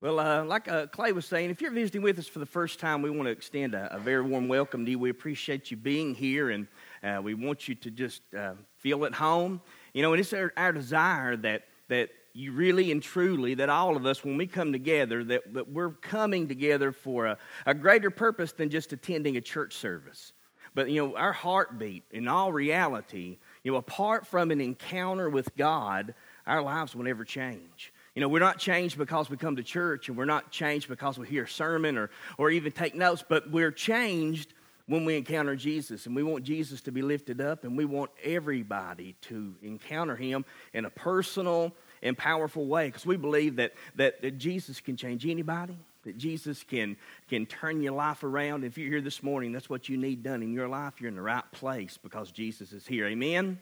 Well, uh, like uh, Clay was saying, if you're visiting with us for the first time, we want to extend a, a very warm welcome to you. We appreciate you being here, and uh, we want you to just uh, feel at home. You know, and it's our, our, desire that that you really and truly, that all of us, when we come together, that, that we're coming together for a, a greater purpose than just attending a church service. But, you know, our heartbeat, in all reality, you know, apart from an encounter with God, our lives will never change. You know, we're not changed because we come to church, and we're not changed because we hear a sermon or, or even take notes, but we're changed when we encounter Jesus. And we want Jesus to be lifted up, and we want everybody to encounter him in a personal and powerful way because we believe that, that, that Jesus can change anybody, that Jesus can, can turn your life around. If you're here this morning, that's what you need done in your life. You're in the right place because Jesus is here. Amen?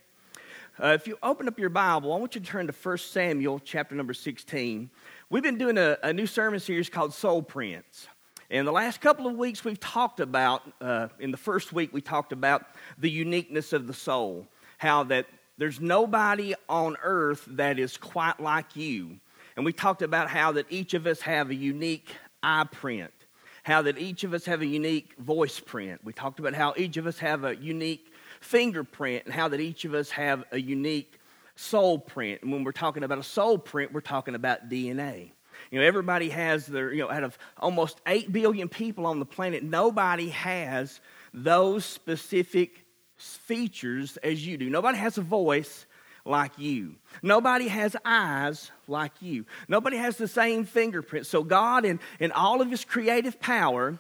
Uh, if you open up your Bible, I want you to turn to 1 Samuel chapter number 16. We've been doing a, a new sermon series called Soul Prints. And the last couple of weeks, we've talked about, uh, in the first week, we talked about the uniqueness of the soul. How that there's nobody on earth that is quite like you. And we talked about how that each of us have a unique eye print, how that each of us have a unique voice print. We talked about how each of us have a unique fingerprint and how that each of us have a unique soul print. And when we're talking about a soul print, we're talking about DNA. You know, everybody has their, you know, out of almost 8 billion people on the planet, nobody has those specific features as you do. Nobody has a voice like you. Nobody has eyes like you. Nobody has the same fingerprint. So, God, in, in all of His creative power,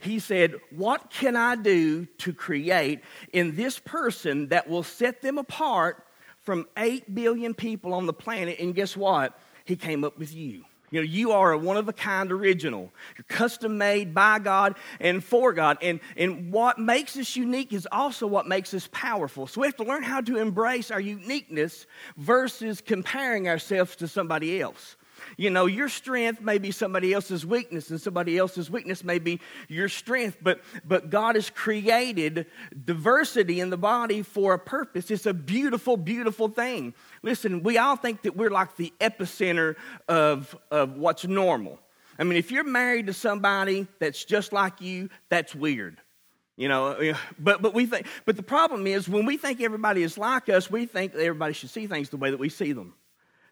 he said, What can I do to create in this person that will set them apart from 8 billion people on the planet? And guess what? He came up with you. You know, you are a one of a kind original. You're custom made by God and for God. And, and what makes us unique is also what makes us powerful. So we have to learn how to embrace our uniqueness versus comparing ourselves to somebody else. You know, your strength may be somebody else's weakness, and somebody else's weakness may be your strength. But, but God has created diversity in the body for a purpose. It's a beautiful, beautiful thing. Listen, we all think that we're like the epicenter of, of what's normal. I mean, if you're married to somebody that's just like you, that's weird. You know, but, but we think, but the problem is when we think everybody is like us, we think everybody should see things the way that we see them.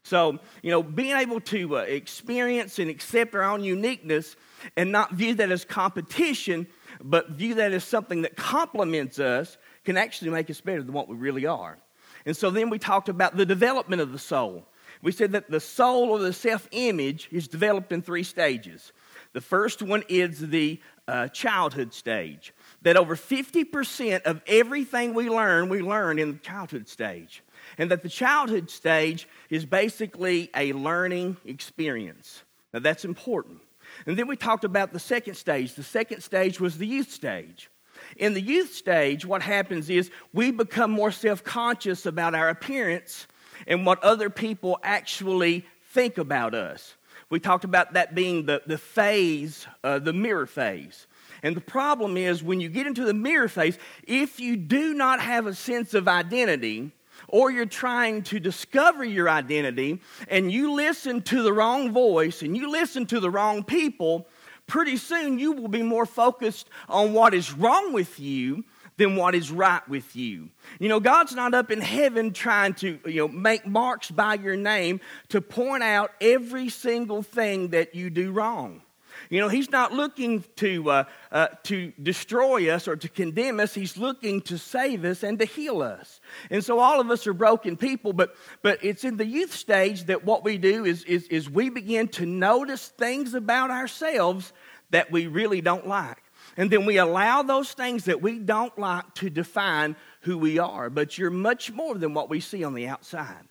So, you know, being able to uh, experience and accept our own uniqueness and not view that as competition, but view that as something that complements us can actually make us better than what we really are. And so then we talked about the development of the soul. We said that the soul or the self image is developed in three stages. The first one is the uh, childhood stage, that over 50% of everything we learn, we learn in the childhood stage and that the childhood stage is basically a learning experience. Now, that's important. And then we talked about the second stage. The second stage was the youth stage. In the youth stage, what happens is we become more self conscious about our appearance and what other people actually think about us. We talked about that being the, the phase, uh, the mirror phase. And the problem is when you get into the mirror phase, if you do not have a sense of identity, or you're trying to discover your identity and you listen to the wrong voice and you listen to the wrong people, pretty soon you will be more focused on what is wrong with you than what is right with you. You know, God's not up in heaven trying to, you know, make marks by your name to point out every single thing that you do wrong. You know, he's not looking to, uh, uh, to destroy us or to condemn us. He's looking to save us and to heal us. And so all of us are broken people, but, but it's in the youth stage that what we do is, is, is we begin to notice things about ourselves that we really don't like. And then we allow those things that we don't like to define who we are. But you're much more than what we see on the outside.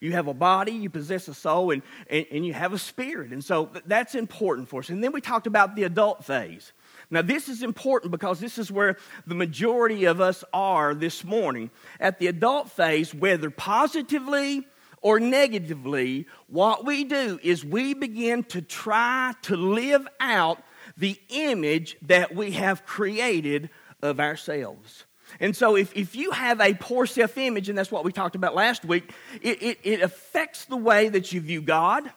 You have a body, you possess a soul, and, and, and you have a spirit. And so that's important for us. And then we talked about the adult phase. Now, this is important because this is where the majority of us are this morning. At the adult phase, whether positively or negatively, what we do is we begin to try to live out the image that we have created of ourselves. And so, if, if you have a poor self image, and that's what we talked about last week, it, it, it, affects the way that you view God,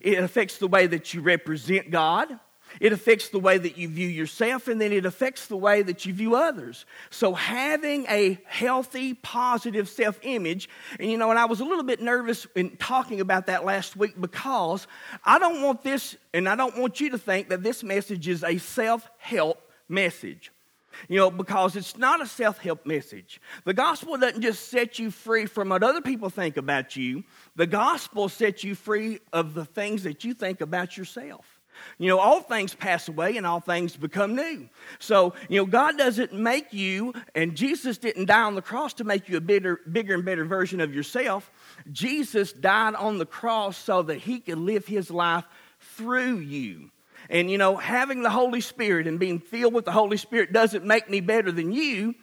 it affects the way that you represent God. It affects the way that you view yourself, and then it affects the way that you view others. So, having a healthy, positive self image, and you know, and I was a little bit nervous in talking about that last week because I don't want this, and I don't want you to think that this message is a self help message. You know, because it's not a self help message. The gospel doesn't just set you free from what other people think about you, the gospel sets you free of the things that you think about yourself. You know, all things pass away and all things become new. So, you know, God doesn't make you, and Jesus didn't die on the cross to make you a bigger, bigger and better version of yourself. Jesus died on the cross so that he could live his life through you. And, you know, having the Holy Spirit and being filled with the Holy Spirit doesn't make me better than you.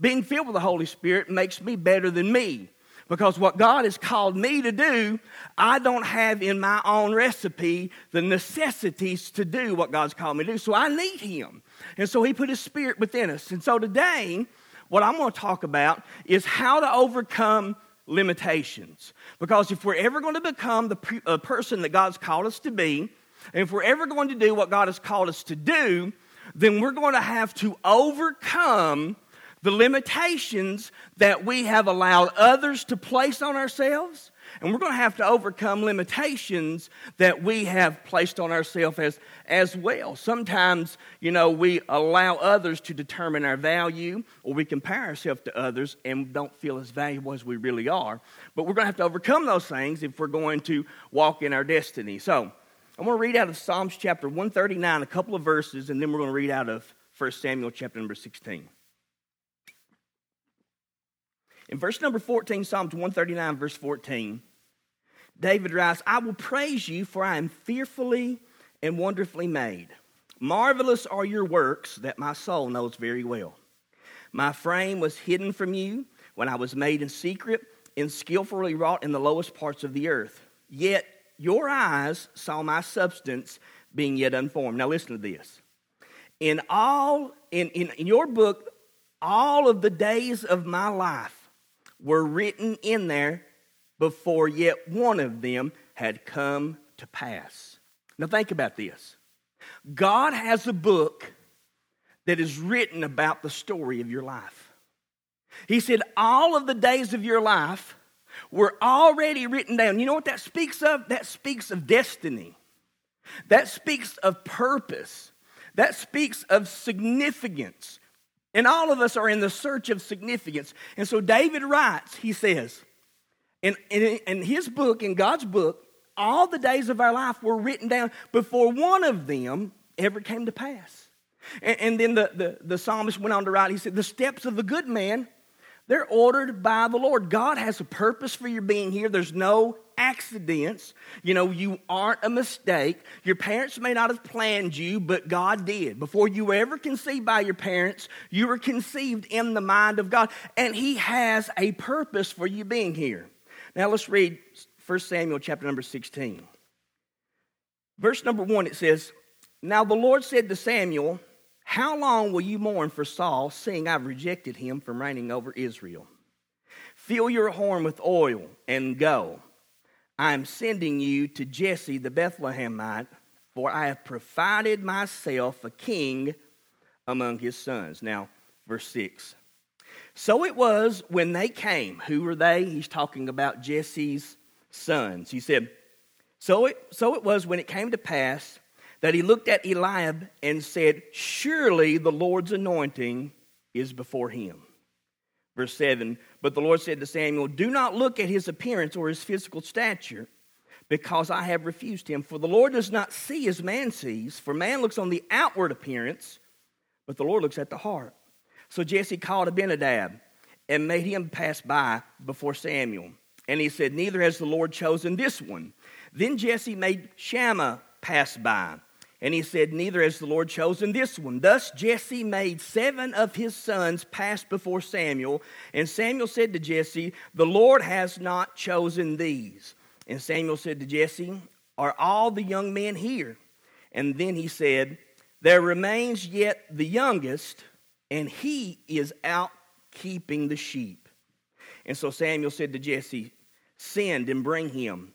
Being filled with the Holy Spirit makes me better than me. Because what God has called me to do, I don't have in my own recipe the necessities to do what God's called me to do. So I need Him. And so He put His Spirit within us. And so today, what I'm going to talk about is how to overcome limitations. Because if we're ever going to become the person that God's called us to be, and if we're ever going to do what God has called us to do, then we're going to have to overcome the limitations that we have allowed others to place on ourselves. And we're going to have to overcome limitations that we have placed on ourselves as, as well. Sometimes, you know, we allow others to determine our value, or we compare ourselves to others and don't feel as valuable as we really are. But we're going to have to overcome those things if we're going to walk in our destiny. So, I'm going to read out of Psalms chapter 139, a couple of verses, and then we're going to read out of 1 Samuel chapter number 16. In verse number 14, Psalms 139, verse 14, David writes, I will praise you, for I am fearfully and wonderfully made. Marvelous are your works that my soul knows very well. My frame was hidden from you when I was made in secret and skillfully wrought in the lowest parts of the earth. Yet your eyes saw my substance being yet unformed. Now listen to this. In all, in, in, in your book, all of the days of my life were written in there before yet one of them had come to pass. Now think about this. God has a book that is written about the story of your life. He said, All of the days of your life were already written down. You know what that speaks of? That speaks of destiny. That speaks of purpose. That speaks of significance. And all of us are in the search of significance. And so David writes, he says, in, in, in, his book, in God's book, all the days of our life were written down before one of them ever came to pass. And, and then the, the, the psalmist went on to write, he said, The steps of a good man they're ordered by the Lord. God has a purpose for your being here. There's no accidents. You know, you aren't a mistake. Your parents may not have planned you, but God did. Before you were ever conceived by your parents, you were conceived in the mind of God, and He has a purpose for you being here. Now let's read 1 Samuel chapter number 16. Verse number 1 it says, Now the Lord said to Samuel, how long will you mourn for Saul, seeing I've rejected him from reigning over Israel? Fill your horn with oil and go. I am sending you to Jesse the Bethlehemite, for I have provided myself a king among his sons. Now, verse 6. So it was when they came. Who were they? He's talking about Jesse's sons. He said, So it, so it was when it came to pass that he looked at Eliab and said, Surely the Lord's anointing is before him. Verse 7 But the Lord said to Samuel, Do not look at his appearance or his physical stature, because I have refused him. For the Lord does not see as man sees, for man looks on the outward appearance, but the Lord looks at the heart. So Jesse called Abinadab and made him pass by before Samuel. And he said, Neither has the Lord chosen this one. Then Jesse made Shammah pass by. And he said, Neither has the Lord chosen this one. Thus Jesse made seven of his sons pass before Samuel. And Samuel said to Jesse, The Lord has not chosen these. And Samuel said to Jesse, Are all the young men here? And then he said, There remains yet the youngest, and he is out keeping the sheep. And so Samuel said to Jesse, Send and bring him.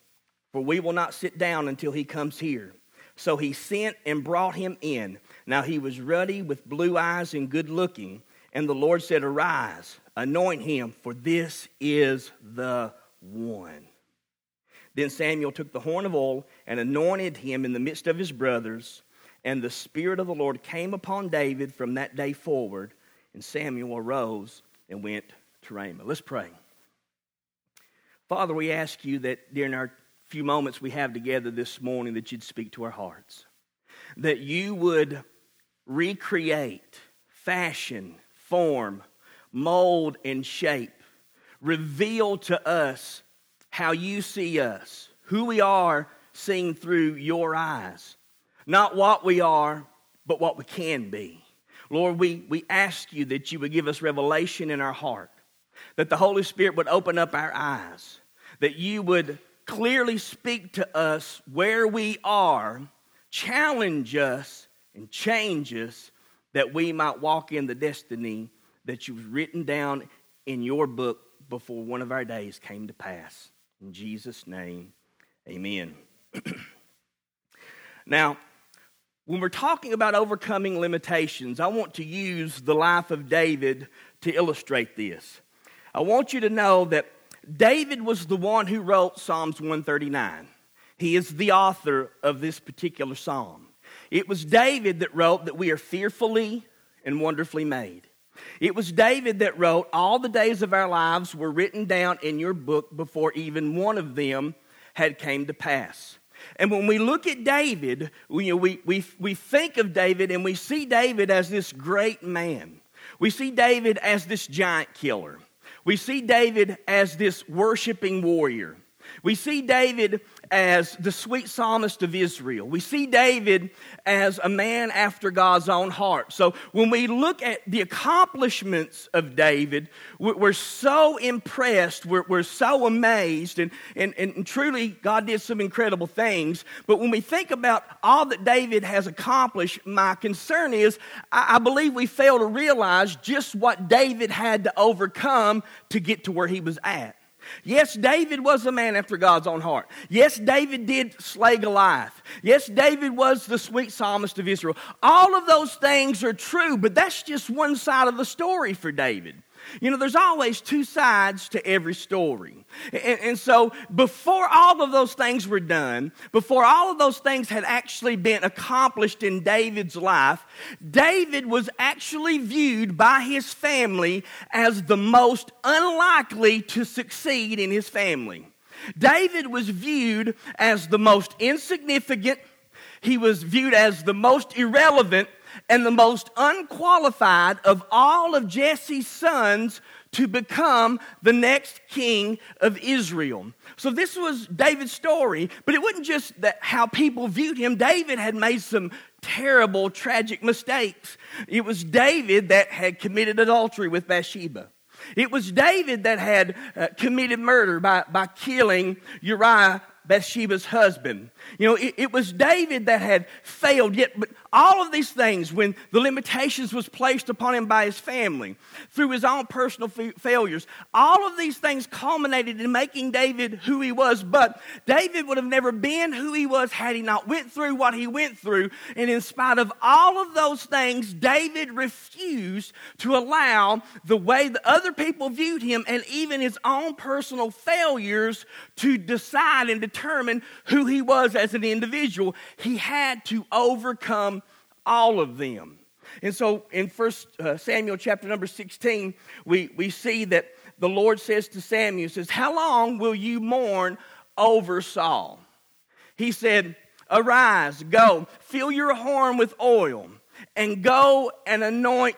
for we will not sit down until he comes here. So he sent and brought him in. Now he was ruddy with blue eyes and good looking. And the Lord said, Arise, anoint him, for this is the one. Then Samuel took the horn of oil and anointed him in the midst of his brothers. And the Spirit of the Lord came upon David from that day forward. And Samuel arose and went to Ramah. Let's pray. Father, we ask you that during our few moments we have together this morning, that you'd speak to our hearts, that you would recreate, fashion, form, mold, and shape, reveal to us how you see us, who we are seen through your eyes. Not what we are, but what we can be. Lord, we, we ask you that you would give us revelation in our heart, that the Holy Spirit would open up our eyes, that you would clearly speak to us where we are, challenge us, and change us that we might walk in the destiny that you've written down in your book before one of our days came to pass. In Jesus' name, amen. now, when we're talking about overcoming limitations, I want to use the life of David to illustrate this. I want you to know that David was the one who wrote Psalms 139. He is the author of this particular psalm. It was David that wrote that we are fearfully and wonderfully made. It was David that wrote, All the days of our lives were written down in your book before even one of them had came to pass. And when we look at David, we, we, we, we think of David and we see David as this great man. We see David as this giant killer. We see David as this worshiping warrior. We see David as the sweet psalmist of Israel. We see David as a man after God's own heart. So when we look at the accomplishments of David, we're so impressed, we're, we're so amazed, and, and, and truly God did some incredible things. But when we think about all that David has accomplished, my concern is I, I believe we fail to realize just what David had to overcome to get to where he was at. Yes, David was a man after God's own heart. Yes, David did slay Goliath. Yes, David was the sweet psalmist of Israel. All of those things are true, but that's just one side of the story for David. You know, there's always two sides to every story. And, and, so, before all of those things were done, before all of those things had actually been accomplished in David's life, David was actually viewed by his family as the most unlikely to succeed in his family. David was viewed as the most insignificant, he was viewed as the most irrelevant and the most unqualified of all of Jesse's sons to become the next king of Israel. So this was David's story, but it wasn't just that how people viewed him. David had made some terrible, tragic mistakes. It was David that had committed adultery with Bathsheba. It was David that had uh, committed murder by, by killing Uriah Bathsheba's husband. You know, it, it, was David that had failed, yet, but all of these things, when the limitations was placed upon him by his family, through his own personal fa- failures, all of these things culminated in making David who he was. But David would have never been who he was had he not went through what he went through. And in spite of all of those things, David refused to allow the way that other people viewed him and even his own personal failures to decide and determine who he was as an individual. He had to overcome all of them. And so in First uh, Samuel chapter number 16, we, we see that the Lord says to Samuel, says, How long will you mourn over Saul? He said, Arise, go, fill your horn with oil, and go and anoint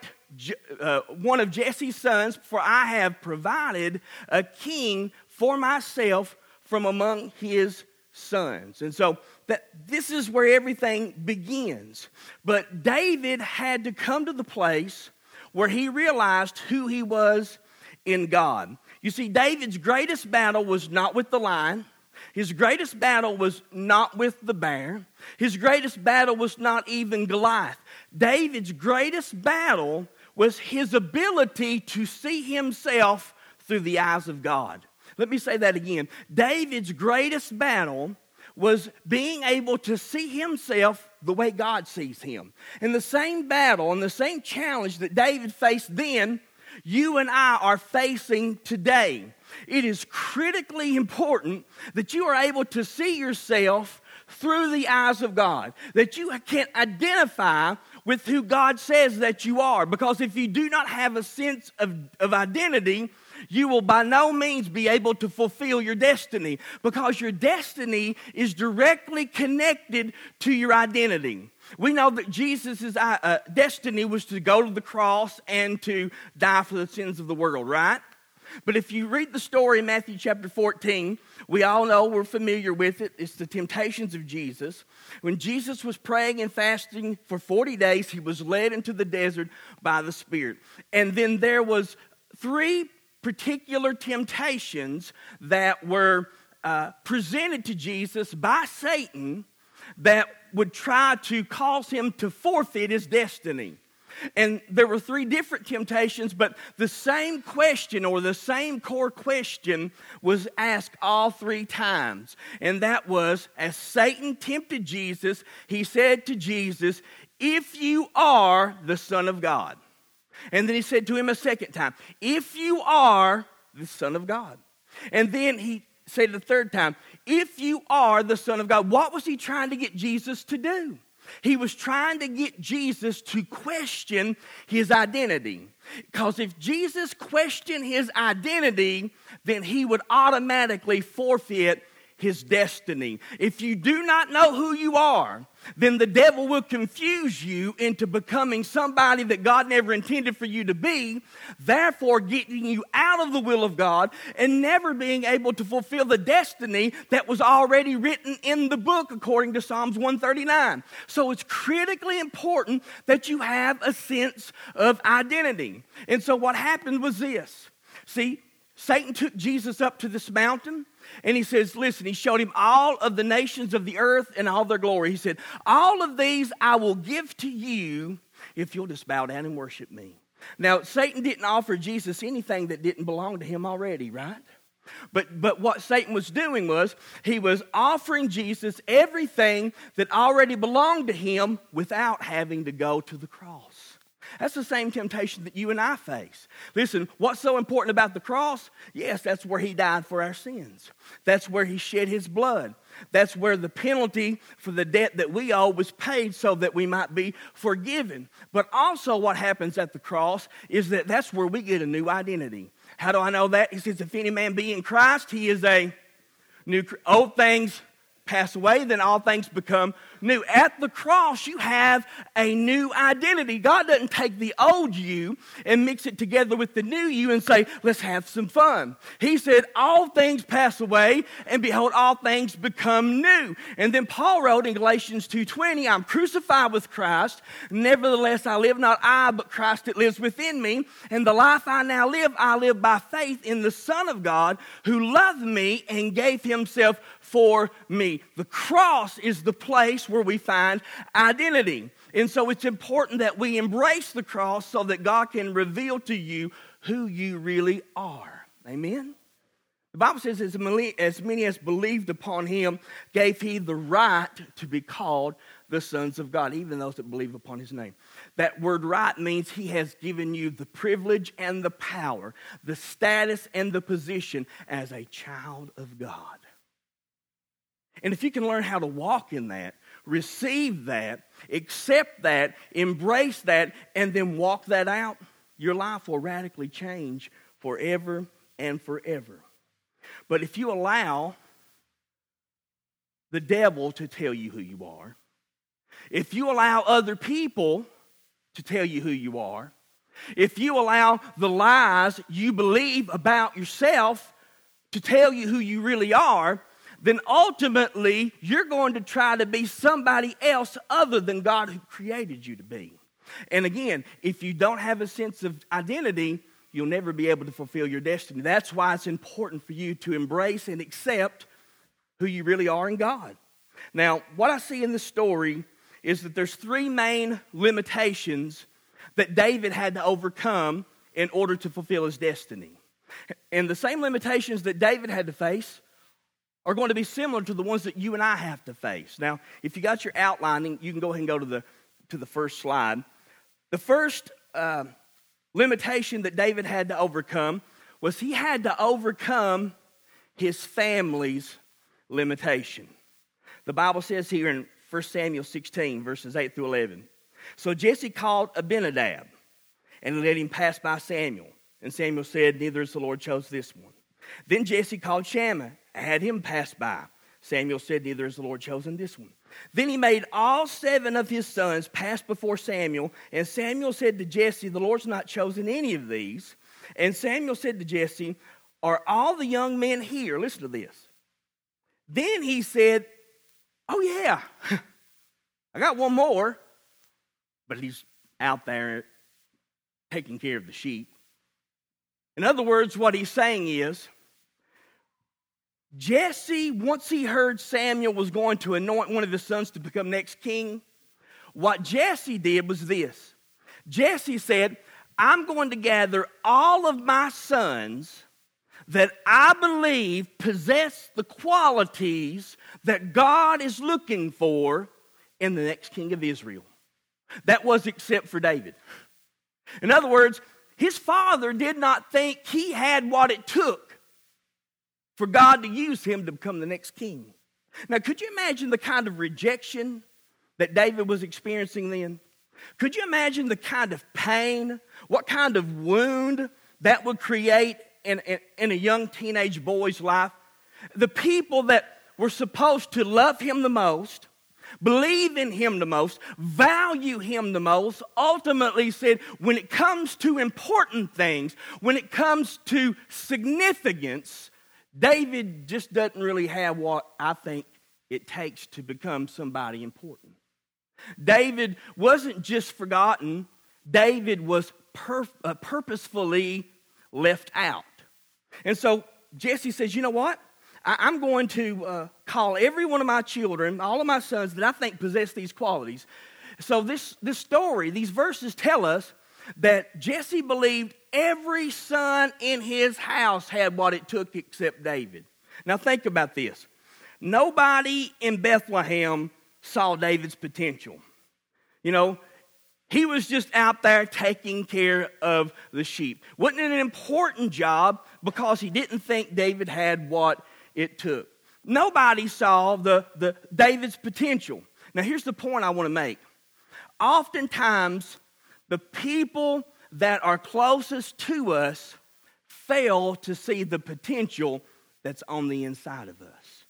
uh, one of Jesse's sons, for I have provided a king for myself from among his sons. And so that this is where everything begins. But David had to come to the place where he realized who he was in God. You see, David's greatest battle was not with the lion. His greatest battle was not with the bear. His greatest battle was not even Goliath. David's greatest battle was his ability to see himself through the eyes of God. Let me say that again. David's greatest battle was being able to see himself the way God sees him. And the same battle and the same challenge that David faced then, you and I are facing today. It is critically important that you are able to see yourself through the eyes of God, that you can identify with who God says that you are. Because if you do not have a sense of, of identity, you will by no means be able to fulfill your destiny because your destiny is directly connected to your identity. We know that Jesus' uh, uh, destiny was to go to the cross and to die for the sins of the world, right? But if you read the story in Matthew chapter 14, we all know we're familiar with it. It's the temptations of Jesus. When Jesus was praying and fasting for 40 days, he was led into the desert by the Spirit. And then there was three particular temptations that were uh, presented to Jesus by Satan that would try to cause him to forfeit his destiny. And there were three different temptations, but the same question or the same core question was asked all three times. And that was as Satan tempted Jesus, he said to Jesus, If you are the Son of God. And then he said to him a second time, If you are the Son of God. And then he said the third time, If you are the Son of God. What was he trying to get Jesus to do? He was trying to get Jesus to question his identity. Because if Jesus questioned his identity, then he would automatically forfeit his destiny. If you do not know who you are, then the devil will confuse you into becoming somebody that God never intended for you to be, therefore getting you out of the will of God and never being able to fulfill the destiny that was already written in the book according to Psalms 139. So it's critically important that you have a sense of identity. And so what happened was this. See, Satan took Jesus up to this mountain and he says, Listen, he showed him all of the nations of the earth and all their glory. He said, All of these I will give to you if you'll just bow down and worship me. Now, Satan didn't offer Jesus anything that didn't belong to him already, right? But, but what Satan was doing was he was offering Jesus everything that already belonged to him without having to go to the cross. That's the same temptation that you and I face. Listen, what's so important about the cross? Yes, that's where he died for our sins. That's where he shed his blood. That's where the penalty for the debt that we owe was paid so that we might be forgiven. But also, what happens at the cross is that that's where we get a new identity. How do I know that? He says, If any man be in Christ, he is a new, old things pass away, then all things become new. At the cross, you have a new identity. God doesn't take the old you and mix it together with the new you and say, let's have some fun. He said, all things pass away, and behold, all things become new. And then Paul wrote in Galatians 2.20, I'm crucified with Christ. Nevertheless, I live not I, but Christ that lives within me. And the life I now live, I live by faith in the Son of God who loved me and gave himself for me. The cross is the place where we find identity. And so it's important that we embrace the cross so that God can reveal to you who you really are. Amen? The Bible says, as many, as believed upon him, gave he the right to be called the sons of God, even those that believe upon his name. That word right means he has given you the privilege and the power, the status and the position as a child of God. And if you can learn how to walk in that, receive that, accept that, embrace that, and then walk that out, your life will radically change forever and forever. But if you allow the devil to tell you who you are, if you allow other people to tell you who you are, if you allow the lies you believe about yourself to tell you who you really are, then ultimately you're going to try to be somebody else other than God who created you to be. And again, if you don't have a sense of identity, you'll never be able to fulfill your destiny. That's why it's important for you to embrace and accept who you really are in God. Now, what I see in this story is that there's three main limitations that David had to overcome in order to fulfill his destiny. And the same limitations that David had to face are going to be similar to the ones that you and I have to face. Now, if you got your outlining, you can go ahead and go to the, to the first slide. The first uh, limitation that David had to overcome was he had to overcome his family's limitation. The Bible says here in 1 Samuel 16, verses 8 through 11. So Jesse called Abinadab and let him pass by Samuel. And Samuel said, Neither has the Lord chose this one. Then Jesse called Shammah had him pass by. Samuel said, Neither has the Lord chosen this one. Then he made all seven of his sons pass before Samuel. And Samuel said to Jesse, The Lord's not chosen any of these. And Samuel said to Jesse, Are all the young men here? Listen to this. Then he said, Oh, yeah, I got one more. But he's out there taking care of the sheep. In other words, what he's saying is, Jesse, once he heard Samuel was going to anoint one of his sons to become next king, what Jesse did was this Jesse said, I'm going to gather all of my sons that I believe possess the qualities that God is looking for in the next king of Israel. That was except for David. In other words, his father did not think he had what it took for God to use him to become the next king. Now, could you imagine the kind of rejection that David was experiencing then? Could you imagine the kind of pain, what kind of wound that would create in, in, in, a young teenage boy's life? The people that were supposed to love him the most, believe in him the most, value him the most, ultimately said, when it comes to important things, when it comes to significance, David just doesn't really have what I think it takes to become somebody important. David wasn't just forgotten, David was uh, purposefully left out. And so Jesse says, You know what? I- am going to uh, call every one of my children, all of my sons that I think possess these qualities. So, this, this story, these verses tell us that Jesse believed every son in his house had what it took except David. Now, think about this. Nobody in Bethlehem saw David's potential. You know, he was just out there taking care of the sheep. Wasn't it an important job because he didn't think David had what it took? Nobody saw the, the David's potential. Now here's the point I want to make. Oftentimes, the people that are closest to us fail to see the potential that's on the inside of us.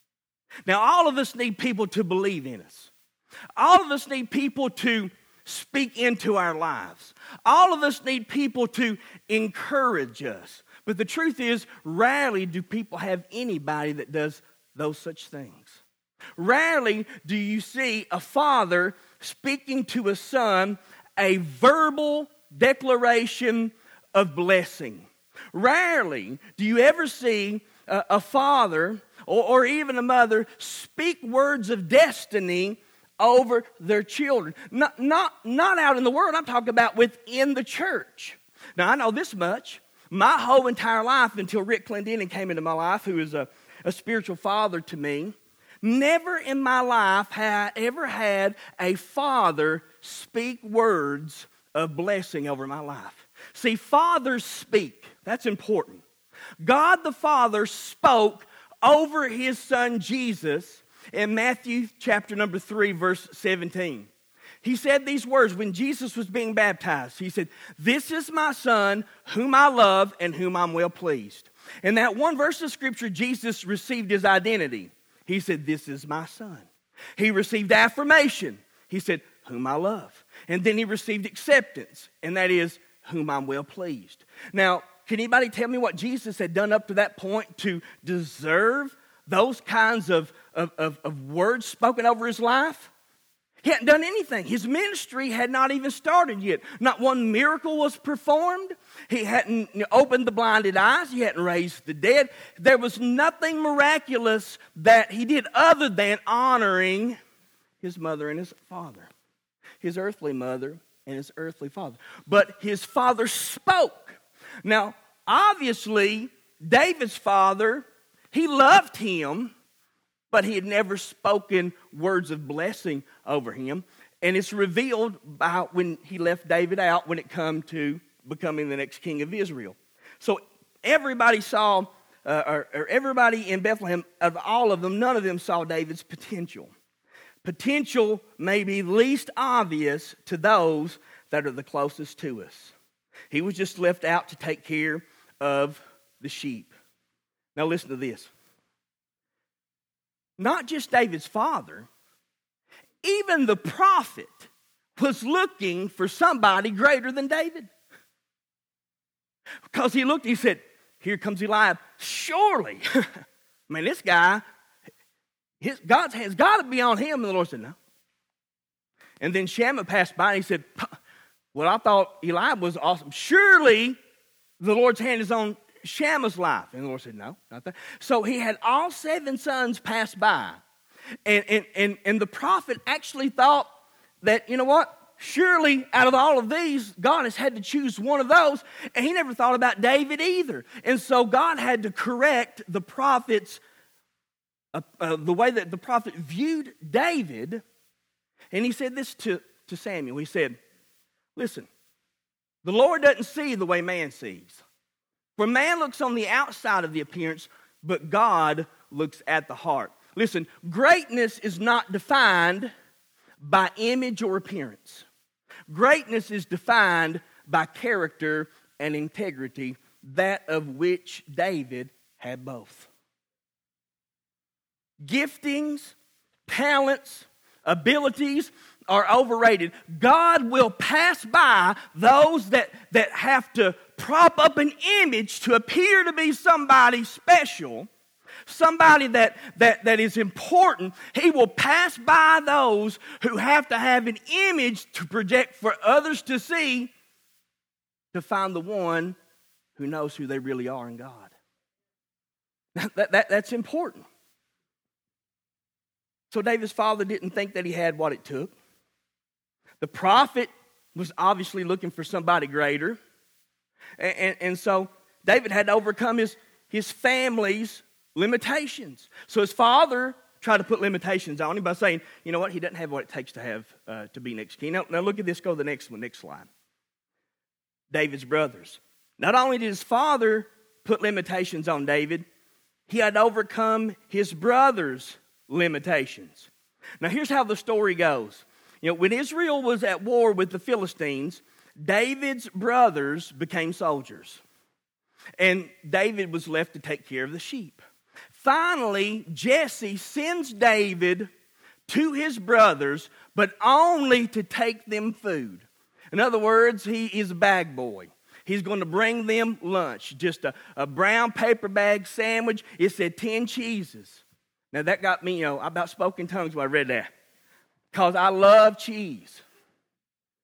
Now, all of us need people to believe in us. All of us need people to speak into our lives. All of us need people to encourage us. But the truth is, rarely do people have anybody that does those such things. Rarely do you see a father speaking to a son a verbal declaration of blessing. Rarely do you ever see a, a father or, or even a mother speak words of destiny over their children. Not, not, not out in the world, I'm talking about within the church. Now, I know this much. My whole entire life until Rick Clendenin came into my life, who is a, a spiritual father to me, never in my life have I ever had a father speak words of blessing over my life. See, fathers speak. That's important. God the Father spoke over his son Jesus in Matthew chapter number 3, verse 17. He said these words when Jesus was being baptized. He said, This is my son, whom I love and whom I'm well pleased. In that one verse of scripture, Jesus received his identity. He said, This is my son. He received affirmation. He said, Whom I love. And then he received acceptance, and that is, Whom I'm well pleased. Now, can anybody tell me what Jesus had done up to that point to deserve those kinds of, of, of, of words spoken over his life? He hadn't done anything. His ministry had not even started yet. Not one miracle was performed. He hadn't opened the blinded eyes. He hadn't raised the dead. There was nothing miraculous that he did other than honoring his mother and his father, his earthly mother and his earthly father. But his father spoke. Now, obviously, David's father, he loved him, but he had never spoken words of blessing over him. And it's revealed by when he left David out when it come to becoming the next king of Israel. So everybody saw, uh, or, or everybody in Bethlehem, of all of them, none of them saw David's potential. Potential may be least obvious to those that are the closest to us. He was just left out to take care of the sheep. Now, listen to this. Not just David's father, even the prophet was looking for somebody greater than David. Because he looked, he said, Here comes Eliab. Surely, I mean, this guy, his, God's has got to be on him. And the Lord said, No. And then Shammah passed by and he said, Well, I thought Eliab was awesome. Surely the Lord's hand is on Shammah's life. And the Lord said, No, not that. So he had all seven sons pass by. And, and, and, and the prophet actually thought that, you know what? Surely out of all of these, God has had to choose one of those. And he never thought about David either. And so God had to correct the prophet's, uh, uh, the way that the prophet viewed David. And he said this to, to Samuel. He said, Listen, the Lord doesn't see the way man sees. For man looks on the outside of the appearance, but God looks at the heart. Listen, greatness is not defined by image or appearance. Greatness is defined by character and integrity, that of which David had both. Giftings, talents, abilities are overrated. God will pass by those that, that have to prop up an image to appear to be somebody special, somebody that, that, that is important. He will pass by those who have to have an image to project for others to see to find the one who knows who they really are in God. That, that, that's important. So David's father didn't think that he had what it took. The prophet was obviously looking for somebody greater. And, and, and, so David had to overcome his, his family's limitations. So his father tried to put limitations on him by saying, you know what, he doesn't have what it takes to have uh, to be next king. Now, now look at this, go to the next one, next slide. David's brothers. Not only did his father put limitations on David, he had overcome his brothers' limitations. Now, here's how the story goes. You know, when Israel was at war with the Philistines, David's brothers became soldiers. And David was left to take care of the sheep. Finally, Jesse sends David to his brothers, but only to take them food. In other words, he is a bag boy. He's going to bring them lunch, just a, a brown paper bag sandwich. It said 10 cheeses. Now, that got me, you know, I about spoke in tongues when I read that. Because I love cheese.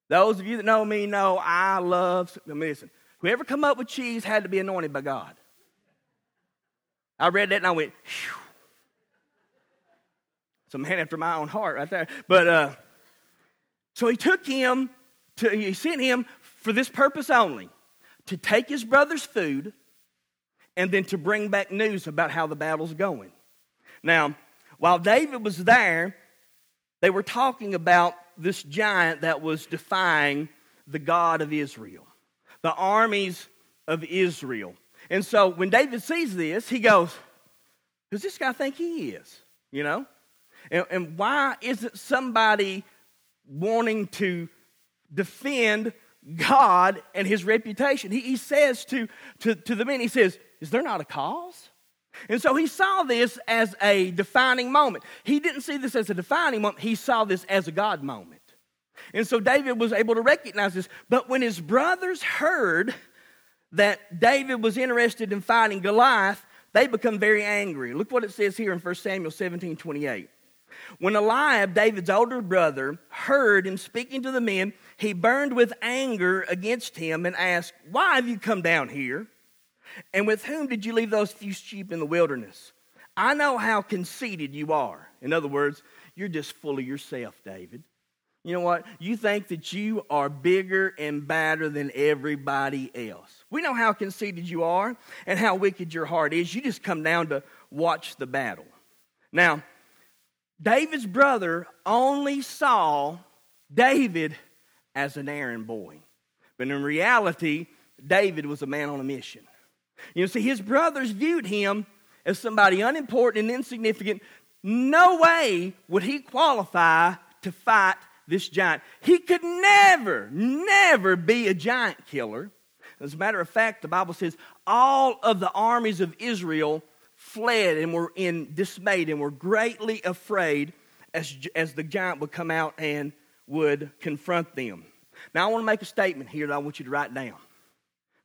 Those of you that know me know I love, listen, whoever come up with cheese had to be anointed by God. I read that and I went, Phew. It's a man after my own heart right there. But uh, so he took him to, he sent him for this purpose only to take his brother's food and then to bring back news about how the battle's going. Now, while David was there, they were talking about this giant that was defying the God of Israel, the armies of Israel. And so when David sees this, he goes, Who's this guy think he is? You know? And, and why isn't somebody wanting to defend God and his reputation? He, he says to, to, to the men, he says, Is there not a cause? And so he saw this as a defining moment. He didn't see this as a defining moment, he saw this as a God moment. And so David was able to recognize this. But when his brothers heard that David was interested in fighting Goliath, they become very angry. Look what it says here in 1 Samuel 17 28. When Eliab, David's older brother, heard him speaking to the men, he burned with anger against him and asked, Why have you come down here? And with whom did you leave those few sheep in the wilderness? I know how conceited you are. In other words, you're just full of yourself, David. You know what? You think that you are bigger and badder than everybody else. We know how conceited you are and how wicked your heart is. You just come down to watch the battle. Now, David's brother only saw David as an errand boy. But in reality, David was a man on a mission. You know, see, his brothers viewed him as somebody unimportant and insignificant. No way would he qualify to fight this giant. He could never, never be a giant killer. As a matter of fact, the Bible says all of the armies of Israel fled and were in dismayed and were greatly afraid as, as the giant would come out and would confront them. Now, I want to make a statement here that I want you to write down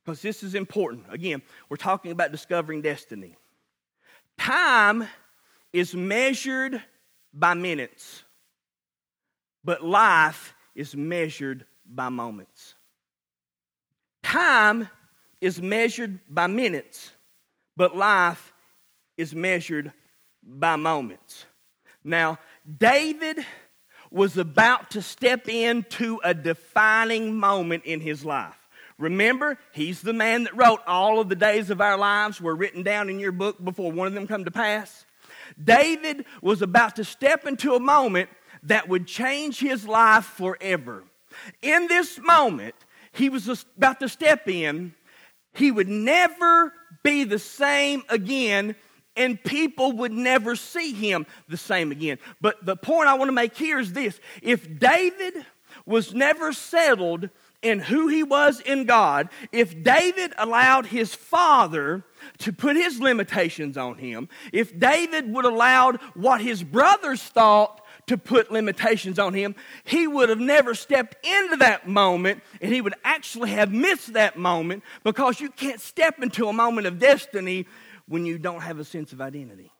because this is important. Again, we're talking about discovering destiny. Time is measured by minutes, but life is measured by moments. Time is measured by minutes, but life is measured by moments. Now, David was about to step into a defining moment in his life. Remember, he's the man that wrote all of the days of our lives were written down in your book before one of them come to pass. David was about to step into a moment that would change his life forever. In this moment, he was about to step in. He would never be the same again, and people would never see him the same again. But the point I want to make here is this if David was never settled in who he was in God, if David allowed his father to put his limitations on him, if David would allowed what his brothers thought to put limitations on him, he would have never stepped into that moment and he would actually have missed that moment because you can't step into a moment of destiny when you don't have a sense of identity.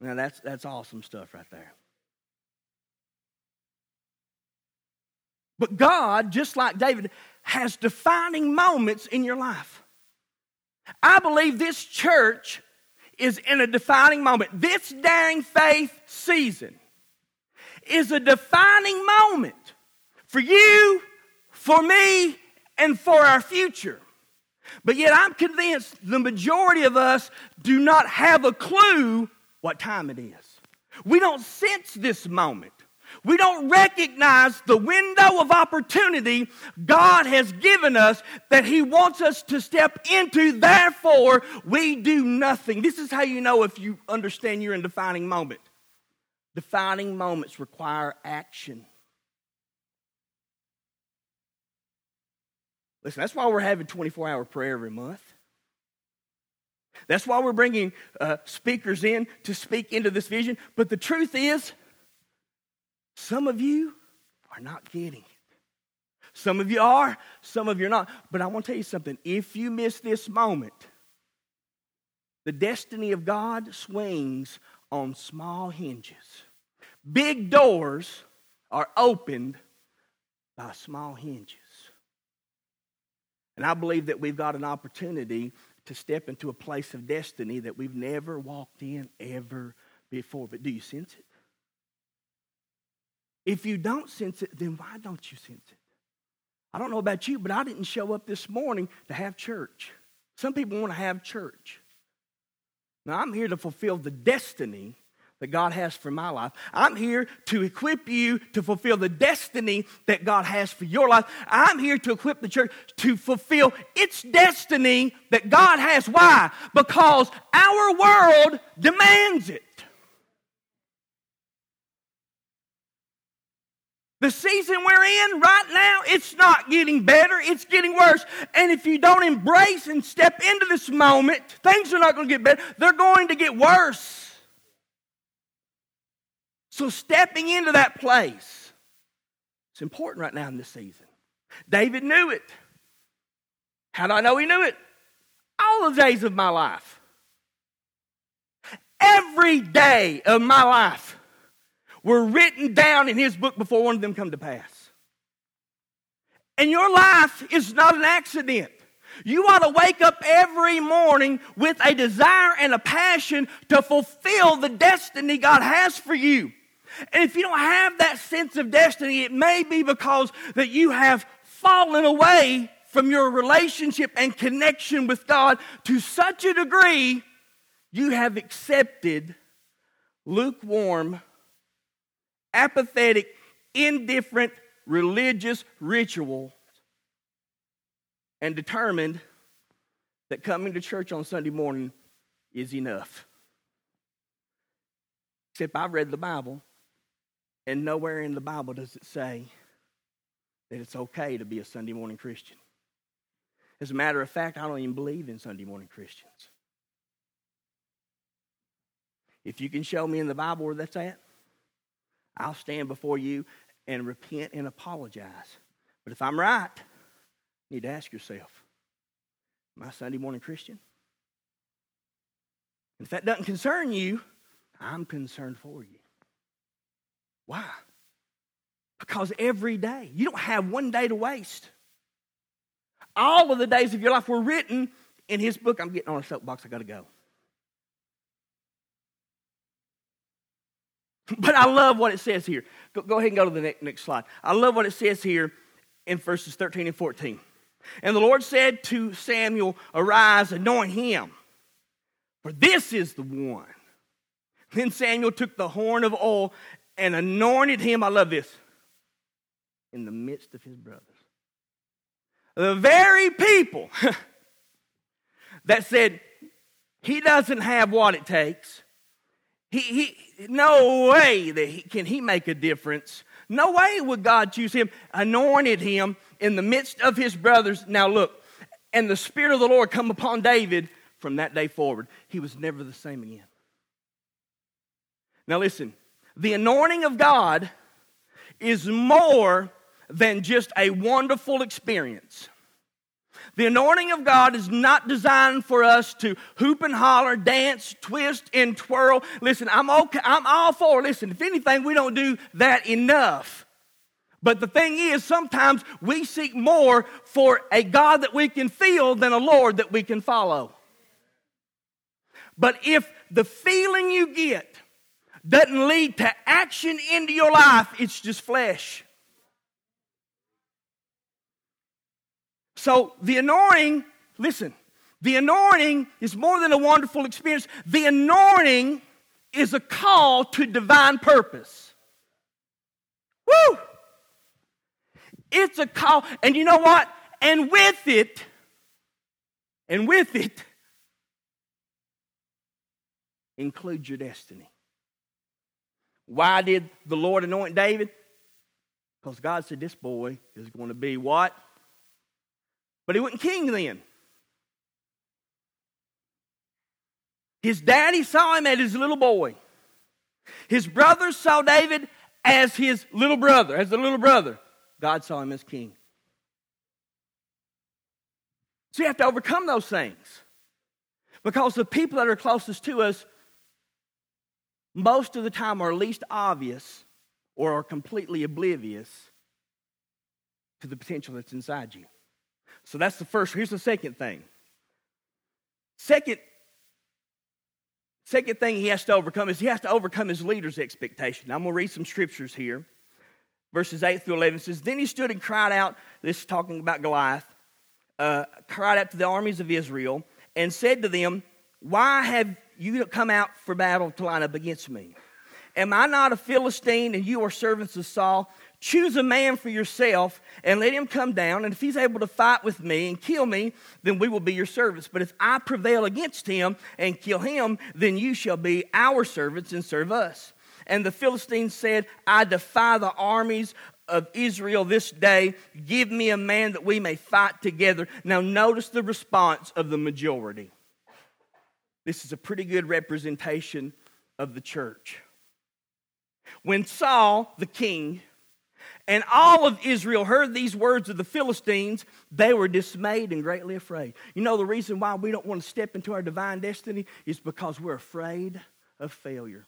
Now, that's, that's awesome stuff right there. But God, just like David, has defining moments in your life. I believe this church is in a defining moment. This daring faith season is a defining moment for you, for me, and for our future. But yet, I'm convinced the majority of us do not have a clue what time it is. We don't sense this moment. We don't recognize the window of opportunity God has given us that He wants us to step into. Therefore, we do nothing. This is how you know if you understand you're in defining moment. Defining moments require action. Listen, that's why we're having 24 hour prayer every month. That's why we're bringing uh, speakers in to speak into this vision. But the truth is, some of you are not getting it. Some of you are, some of you are not. But I want to tell you something. If you miss this moment, the destiny of God swings on small hinges. Big doors are opened by small hinges. And I believe that we've got an opportunity to step into a place of destiny that we've never walked in ever before. But do you sense it? If you don't sense it, then why don't you sense it? I don't know about you, but I didn't show up this morning to have church. Some people want to have church. Now, I'm here to fulfill the destiny that God has for my life. I'm here to equip you to fulfill the destiny that God has for your life. I'm here to equip the church to fulfill its destiny that God has. Why? Because our world demands it. The season we're in right now, it's not getting better, it's getting worse. And if you don't embrace and step into this moment, things are not going to get better, they're going to get worse. So, stepping into that place, it's important right now in this season. David knew it. How do I know he knew it? All the days of my life. Every day of my life were written down in his book before one of them come to pass. And your life is not an accident. You ought to wake up every morning with a desire and a passion to fulfill the destiny God has for you. And if you don't have that sense of destiny, it may be because that you have fallen away from your relationship and connection with God to such a degree you have accepted lukewarm, apathetic, indifferent religious rituals and determined that coming to church on Sunday morning is enough. Except I've read the Bible, and nowhere in the Bible does it say that it's okay to be a Sunday morning Christian. As a matter of fact, I don't even believe in Sunday morning Christians. If you can show me in the Bible where that's at, I'll stand before you and repent and apologize. But if I'm right, you need to ask yourself, am Sunday morning Christian? If that doesn't concern you, I'm concerned for you. Why? Because every day, you don't have one day to waste. All of the days of your life were written in his book. I'm getting on a soapbox, I gotta go. But I love what it says here. Go, go ahead and go to the next, next slide. I love what it says here in verses 13 and 14. And the Lord said to Samuel, Arise, anoint him, for this is the one. Then Samuel took the horn of oil and anointed him. I love this. In the midst of his brothers. The very people that said, He doesn't have what it takes. He, he, no way that he, can he make a difference. No way would God choose him, anointed him in the midst of his brothers. Now look, and the Spirit of the Lord come upon David from that day forward. He was never the same again. Now listen, the anointing of God is more than just a wonderful experience. The anointing of God is not designed for us to hoop and holler, dance, twist, and twirl. Listen, I'm okay. I'm all for. Listen, if anything, we don't do that enough. But the thing is, sometimes we seek more for a God that we can feel than a Lord that we can follow. But if the feeling you get doesn't lead to action into your life, it's just flesh. So the anointing, listen, the anointing is more than a wonderful experience. The anointing is a call to divine purpose. Woo! It's a call. And you know what? And with it, and with it, include your destiny. Why did the Lord anoint David? Because God said this boy is going to be what? But he wasn't king then. His daddy saw him as his little boy. His brothers saw David as his little brother, as the little brother. God saw him as king. So you have to overcome those things. Because the people that are closest to us, most of the time, are least obvious or are completely oblivious to the potential that's inside you. So that's the first. Here's the second thing. Second, second thing he has to overcome is he has to overcome his leader's expectation. Now, I'm going to read some scriptures here. Verses 8 through 11 says, Then he stood and cried out, this is talking about Goliath, uh, cried out to the armies of Israel and said to them, Why have you come out for battle to line up against me? Am I not a Philistine and you are servants of Saul? Choose a man for yourself and let him come down. And if he's able to fight with me and kill me, then we will be your servants. But if I prevail against him and kill him, then you shall be our servants and serve us. And the Philistines said, I defy the armies of Israel this day. Give me a man that we may fight together. Now, notice the response of the majority. This is a pretty good representation of the church. When Saul, the king, and all of Israel heard these words of the Philistines, they were dismayed and greatly afraid. You know, the reason why we don't want to step into our divine destiny is because we're afraid of failure.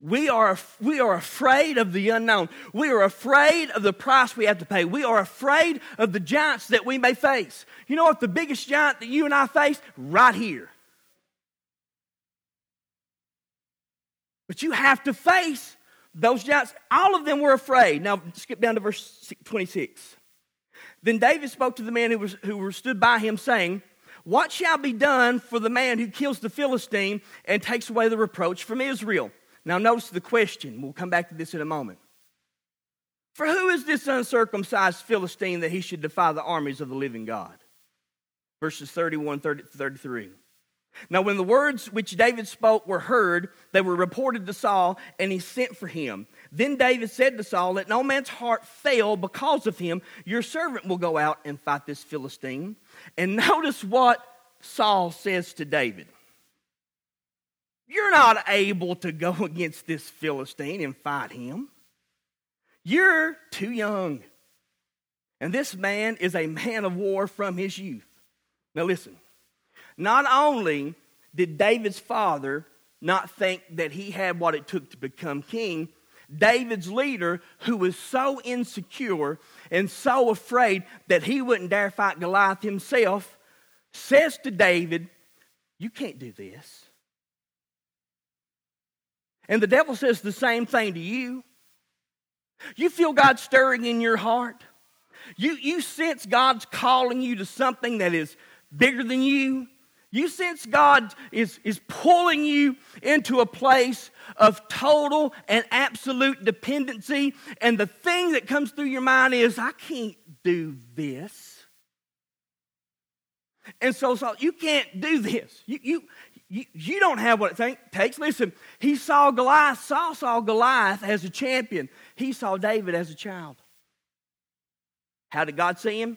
We are, we are afraid of the unknown. We are afraid of the price we have to pay. We are afraid of the giants that we may face. You know what the biggest giant that you and I face? Right here. But you have to face those giants. All of them were afraid. Now, skip down to verse 26. Then David spoke to the man who, was, who stood by him, saying, What shall be done for the man who kills the Philistine and takes away the reproach from Israel? Now, notice the question. We'll come back to this in a moment. For who is this uncircumcised Philistine that he should defy the armies of the living God? Verses 31 30, 33. Now, when the words which David spoke were heard, they were reported to Saul, and he sent for him. Then David said to Saul, Let no man's heart fail because of him. Your servant will go out and fight this Philistine. And notice what Saul says to David You're not able to go against this Philistine and fight him. You're too young. And this man is a man of war from his youth. Now, listen. Not only did David's father not think that he had what it took to become king, David's leader, who was so insecure and so afraid that he wouldn't dare fight Goliath himself, says to David, You can't do this. And the devil says the same thing to you. You feel God stirring in your heart. You, you sense God's calling you to something that is bigger than you. You sense God is, is pulling you into a place of total and absolute dependency, and the thing that comes through your mind is, I can't do this. And so, so you can't do this. You, you, you, you don't have what it takes. Listen, he saw Goliath, Saul saw Goliath as a champion. He saw David as a child. How did God see him?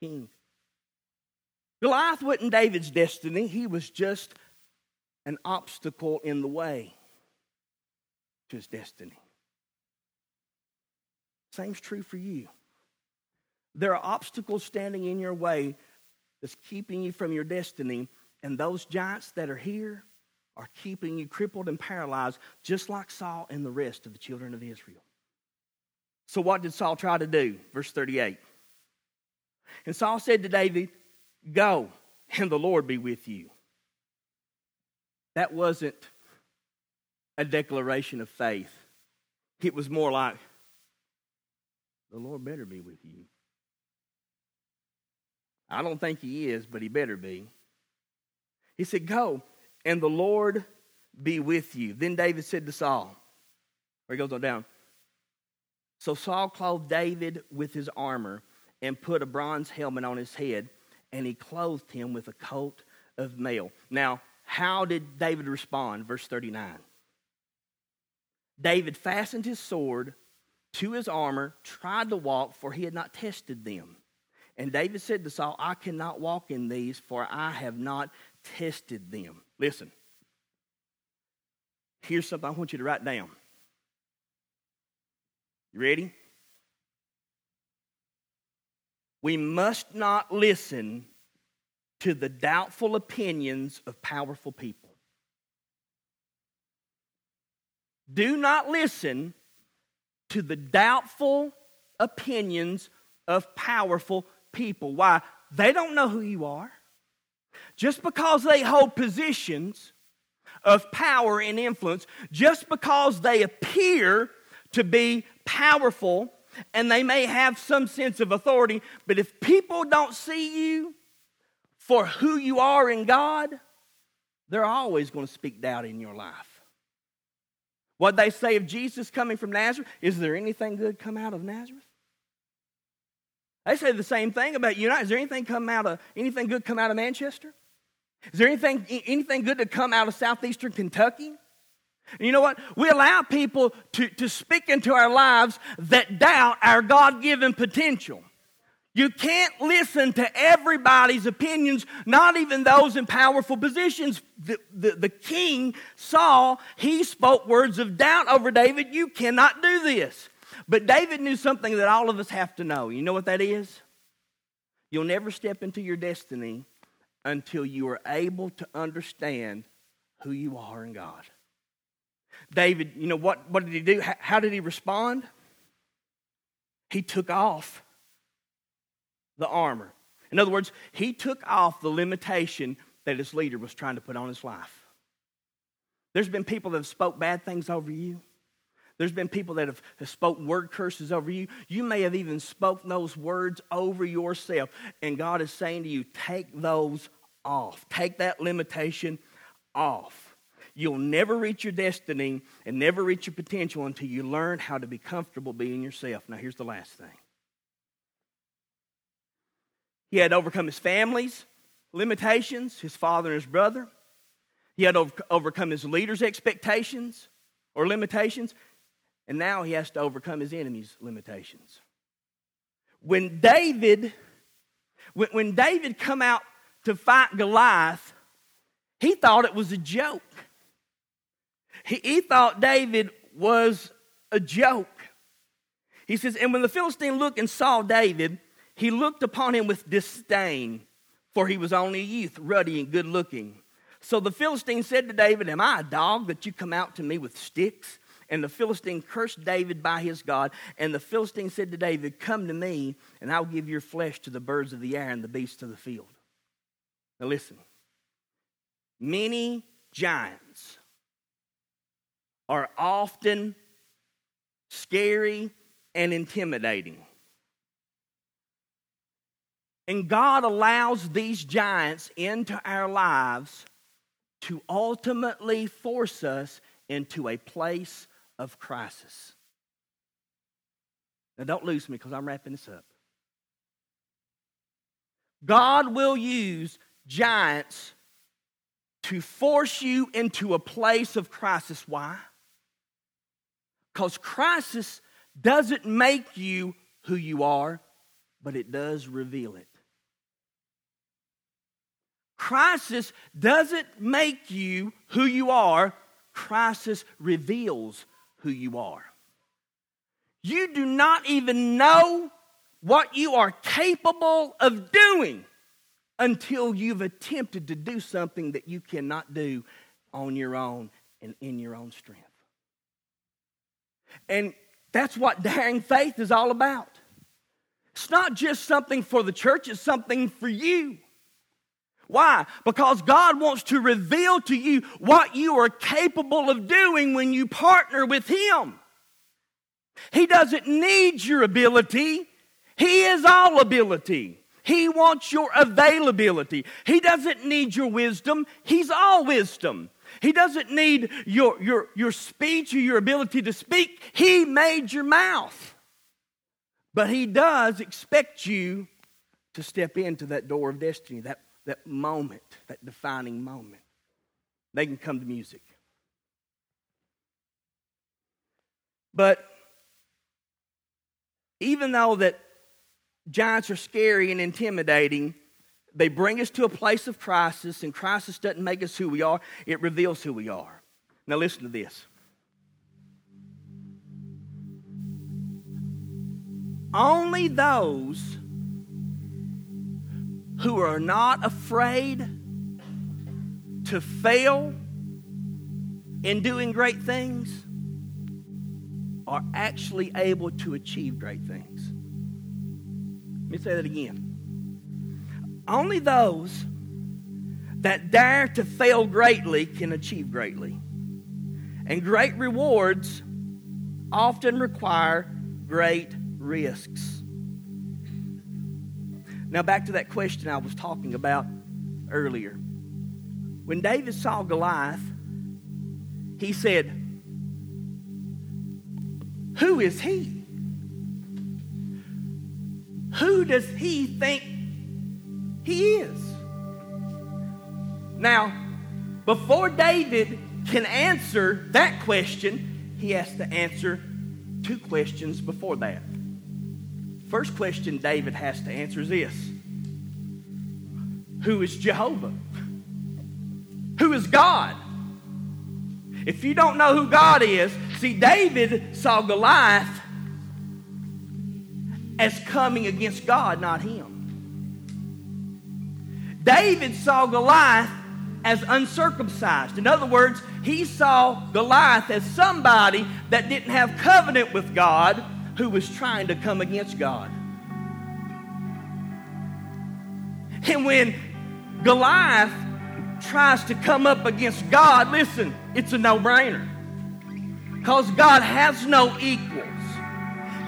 King. Goliath wasn't David's destiny, he was just an obstacle in the way to his destiny. Same's true for you. There are obstacles standing in your way that's keeping you from your destiny, and those giants that are here are keeping you crippled and paralyzed, just like Saul and the rest of the children of Israel. So, what did Saul try to do? Verse 38. And Saul said to David, Go, and the Lord be with you. That wasn't a declaration of faith. It was more like, the Lord better be with you. I don't think he is, but he better be. He said, Go, and the Lord be with you. Then David said to Saul, or he goes on down. So Saul clothed David with his armor and put a bronze helmet on his head, and he clothed him with a coat of mail. Now, how did David respond? Verse 39. David fastened his sword to his armor, tried to walk, for he had not tested them. And David said to Saul, I cannot walk in these, for I have not tested them. Listen, here's something I want you to write down. You ready? We must not listen to the doubtful opinions of powerful people. Do not listen to the doubtful opinions of powerful people. Why? They don't know who you are. Just because they hold positions of power and influence, just because they appear to be powerful and they may have some sense of authority, but if people don't see you for who you are in God, they're always going to speak doubt in your life. What they say of Jesus coming from Nazareth, is there anything good come out of Nazareth? They say the same thing about United. Is there anything come out of anything good come out of Manchester? Is there anything anything good to come out of southeastern Kentucky? And you know what? We allow people to, to speak into our lives that doubt our God given potential. You can't listen to everybody's opinions, not even those in powerful positions. The, the, the, king, Saul, he spoke words of doubt over David. You cannot do this. But David knew something that all of us have to know. You know what that is? You'll never step into your destiny until you are able to understand who you are in God. David, you know, what, what did he do? How did he respond? He took off the armor. In other words, he took off the limitation that his leader was trying to put on his life. There's been people that have spoke bad things over you. There's been people that have, have spoke word curses over you. You may have even spoken those words over yourself. And God is saying to you, take those off. Take that limitation off. You'll never reach your destiny and never reach your potential until you learn how to be comfortable being yourself. Now, here's the last thing he had to overcome his family's limitations, his father and his brother. He had to overcome his leaders' expectations or limitations. And now he has to overcome his enemy's limitations. When David, when, when David come out to fight Goliath, he thought it was a joke. He, he thought David was a joke. He says, and when the Philistine looked and saw David, he looked upon him with disdain, for he was only a youth, ruddy and good looking. So the Philistine said to David, Am I a dog that you come out to me with sticks? And the Philistine cursed David by his God. And the Philistine said to David, Come to me, and I'll give your flesh to the birds of the air and the beasts of the field. Now listen. Many giants are often scary and intimidating. And God allows these giants into our lives to ultimately force us into a place of crisis. Now, don't lose me because I'm wrapping this up. God will use giants to force you into a place of crisis. Why? Because crisis doesn't make you who you are, but it does reveal it. Crisis doesn't make you who you are, crisis reveals who you are. You do not even know what you are capable of doing until you've attempted to do something that you cannot do on your own and in your own strength. And that's what daring faith is all about. It's not just something for the church, it's something for you. Why? Because God wants to reveal to you what you are capable of doing when you partner with Him. He doesn't need your ability, He is all ability. He wants your availability. He doesn't need your wisdom, He's all wisdom. He doesn't need your, your, your speech or your ability to speak. He made your mouth. But He does expect you to step into that door of destiny, that that moment, that defining moment. They can come to music. But even though that giants are scary and intimidating, they bring us to a place of crisis, and crisis doesn't make us who we are, it reveals who we are. Now, listen to this. Only those who are not afraid to fail in doing great things are actually able to achieve great things. Let me say that again. Only those that dare to fail greatly can achieve greatly. And great rewards often require great risks. Now, back to that question I was talking about earlier. When David saw Goliath, he said, Who is he? Who does he think he is? Now, before David can answer that question, he has to answer two questions before that. First question David has to answer is this Who is Jehovah? Who is God? If you don't know who God is, see, David saw Goliath as coming against God, not him. David saw Goliath as uncircumcised. In other words, he saw Goliath as somebody that didn't have covenant with God who was trying to come against God. And when Goliath tries to come up against God, listen, it's a no brainer. Because God has no equals.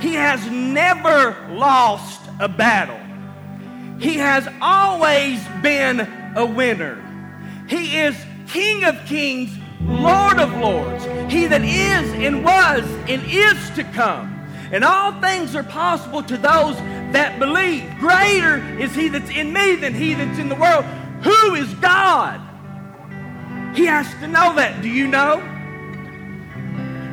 He has never lost a battle. He has always been a winner. He is King of kings, Lord of lords. He that is and was and is to come. And all things are possible to those that believe. Greater is he that's in me than he that's in the world. Who is God? He has to know that. Do you know?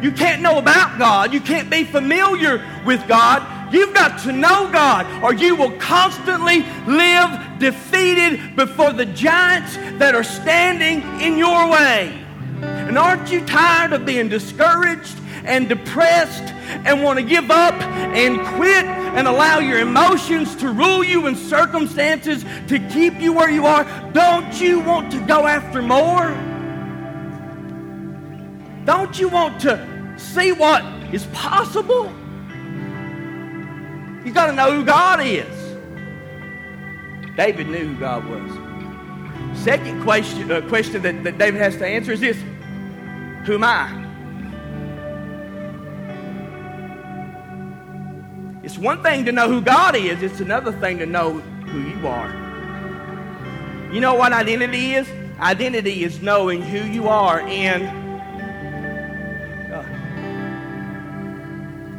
You can't know about God. You can't be familiar with God. You've got to know God, or you will constantly live defeated before the giants that are standing in your way. And aren't you tired of being discouraged and depressed and want to give up and quit and allow your emotions to rule you and circumstances to keep you where you are? Don't you want to go after more? Don't you want to see what is possible? You got to know who God is. David knew who God was. Second question, uh, question that, that David has to answer is this Who am I? It's one thing to know who God is, it's another thing to know who you are. You know what identity is? Identity is knowing who you are in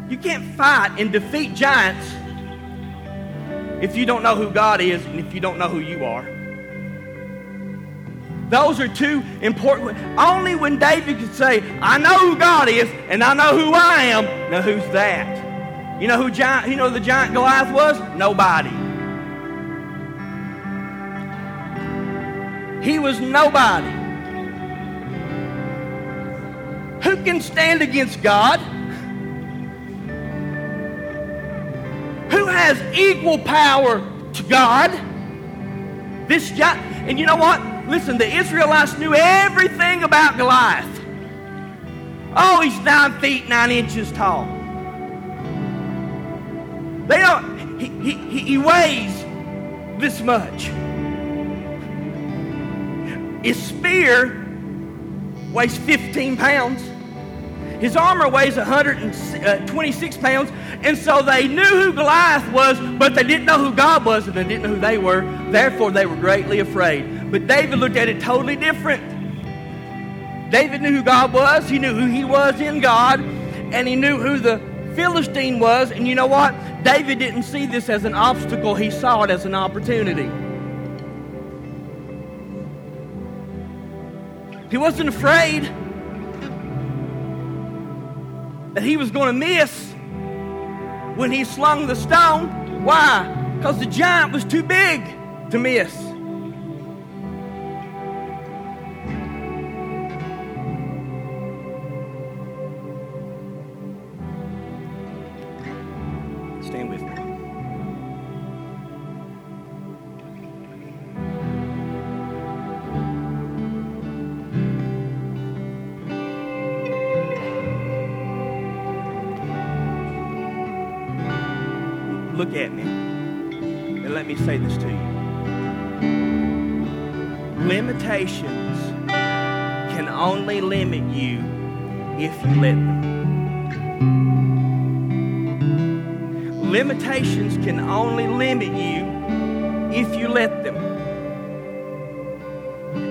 You can't fight and defeat giants if you don't know who God is and if you don't know who you are. Those are two important. Only when David could say, I know who God is and I know who I am. Now, who's that? You know who giant, you know the giant Goliath was? Nobody. He was nobody. Who can stand against God? Who has equal power to God. This giant, and you know what? Listen, the Israelites knew everything about Goliath. Oh, he's nine feet nine inches tall. They don't. He, he, he weighs this much. His spear weighs 15 pounds. His armor weighs 126 uh, pounds. And so they knew who Goliath was, but they didn't know who God was, and they didn't know who they were. Therefore, they were greatly afraid. But David looked at it totally different. David knew who God was, he knew who he was in God, and he knew who the Philistine was. And you know what? David didn't see this as an obstacle, he saw it as an opportunity. He wasn't afraid that he was going to miss when he slung the stone. Why? Because the giant was too big to miss. Limitations can only limit you if you let them. Limitations can only limit you if you let them.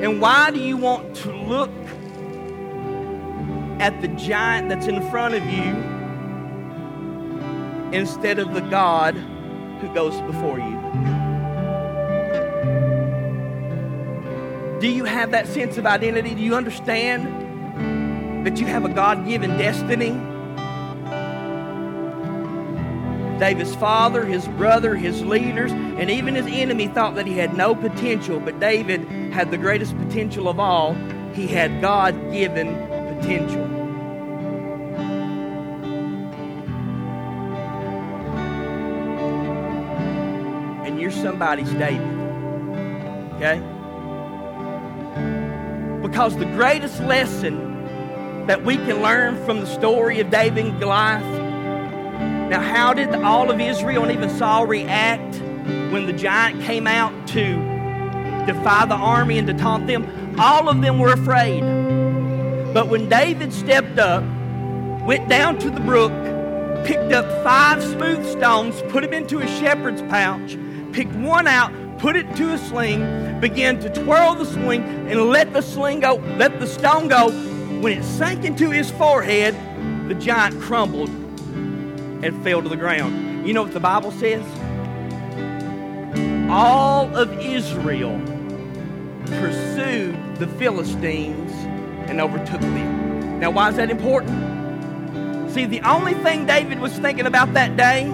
And why do you want to look at the giant that's in front of you instead of the God who goes before you? Do you have that sense of identity? Do you understand that you have a God given destiny? David's father, his brother, his leaders, and even his enemy thought that he had no potential, but David had the greatest potential of all. He had God given potential. And you're somebody's David. Okay? Because the greatest lesson that we can learn from the story of David and Goliath. Now, how did all of Israel and even Saul react when the giant came out to defy the army and to taunt them. All of them were afraid. But when David stepped up, went down to the brook, picked up five smooth stones, put them into a shepherd's pouch, picked one out, put it to a sling, began to twirl the sling, and let the sling go, let the stone go. When it sank into his forehead, the giant crumbled and fell to the ground. You know what the Bible says? All of Israel pursued the Philistines and overtook them. Now, why is that important? See, the only thing David was thinking about that day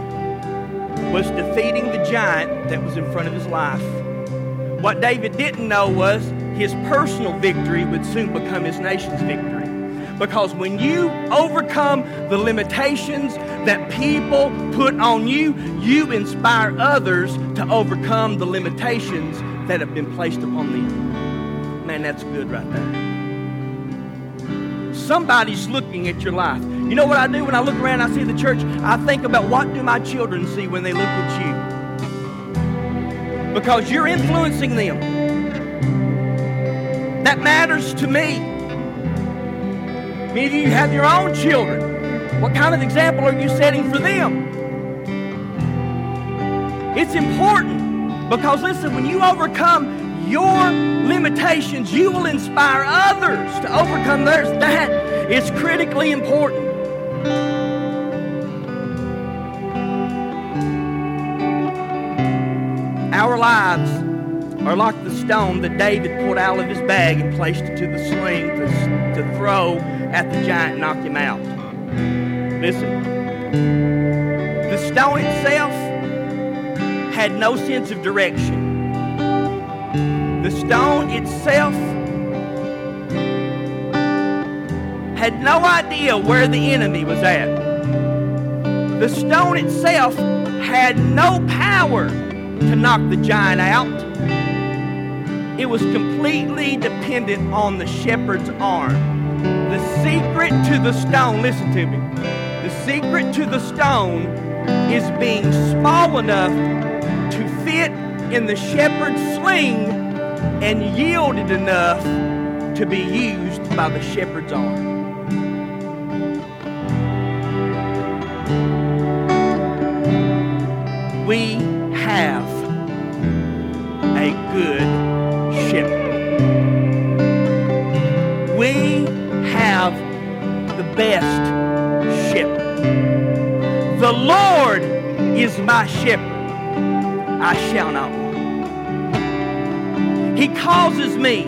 was defeating the giant that was in front of his life. What David didn't know was his personal victory would soon become his nation's victory. Because when you overcome the limitations that people put on you, you inspire others to overcome the limitations that have been placed upon them. Man, that's good right there. Somebody's looking at your life. You know what I do when I look around I see the church? I think about what do my children see when they look at you? Because you're influencing them. That matters to me. Many of you have your own children. What kind of example are you setting for them? It's important because, listen, when you overcome your limitations, you will inspire others to overcome theirs. That is critically important. Our lives are like the stone that David pulled out of his bag and placed into the sling to, to throw at the giant and knock him out. Listen, the stone itself had no sense of direction. The stone itself had no idea where the enemy was at. The stone itself had no power to knock the giant out. It was completely dependent on the shepherd's arm. The secret to the stone, listen to me, the secret to the stone is being small enough to fit in the shepherd's sling and yielded enough to be used by the shepherd's arm. We have a good shepherd. We have the best shepherd. The Lord is my shepherd. I shall not. He causes me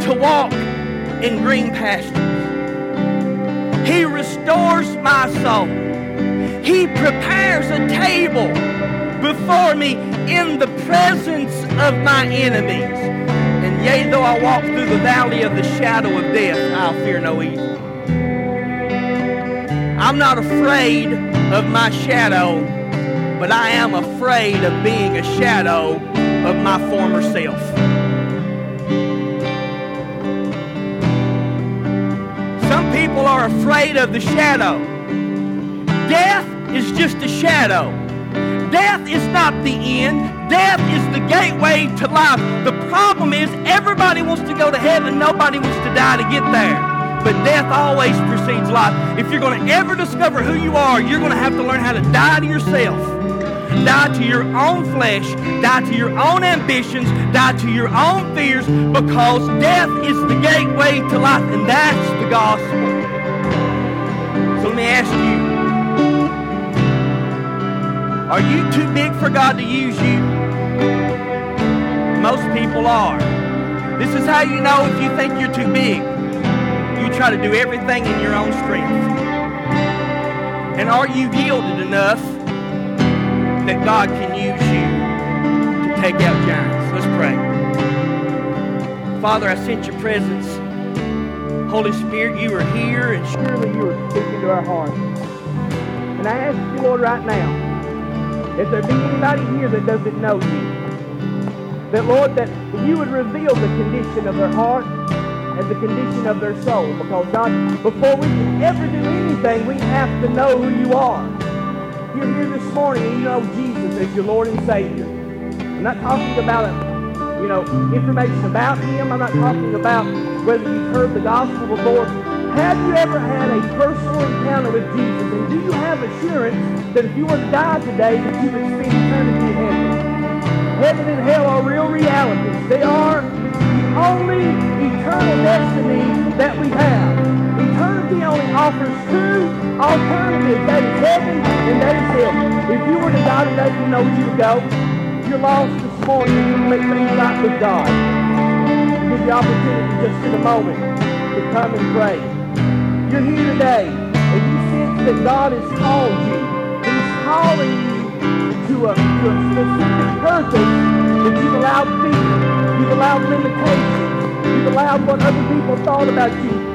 to walk in green pastures. He restores my soul. He prepares a table before me in the presence of my enemies. And yea, though I walk through the valley of the shadow of death, I'll fear no evil. I'm not afraid of my shadow, but I am afraid of being a shadow of my former self. Some people are afraid of the shadow. Death is just a shadow. Death is not the end. Death is the gateway to life. The problem is everybody wants to go to heaven. Nobody wants to die to get there. But death always precedes life. If you're going to ever discover who you are, you're going to have to learn how to die to yourself. Die to your own flesh. Die to your own ambitions. Die to your own fears because death is the gateway to life, and that's the gospel. So let me ask you Are you too big for God to use you? Most people are. This is how you know if you think you're too big. You try to do everything in your own strength. And are you yielded enough that God can use you to take out giants. Let's pray. Father, I sense your presence. Holy Spirit, you are here, and surely you are speaking to our hearts. And I ask you, Lord, right now, if there be anybody here that doesn't know you, that, Lord, that you would reveal the condition of their heart and the condition of their soul. Because, God, before we can ever do anything, we have to know who you are you're here this morning and you know Jesus as your Lord and Savior, I'm not talking about, you know, information about him. I'm not talking about whether you've heard the gospel before. Have you ever had a personal encounter with Jesus? And do you have assurance that if you were to die today, that you would spend eternity in heaven? Heaven and hell are real realities. They are the only eternal destiny that we have. Eternity only offers two alternatives. That is heaven and that is hell. If you were to die today, you know where you go. You're lost this morning. You make things right with God. Give the opportunity just in a moment to come and pray. You're here today and you sense that God has called you. He's calling you to a, to a specific purpose that you've allowed fear, you've allowed limitations, you've allowed what other people thought about you you.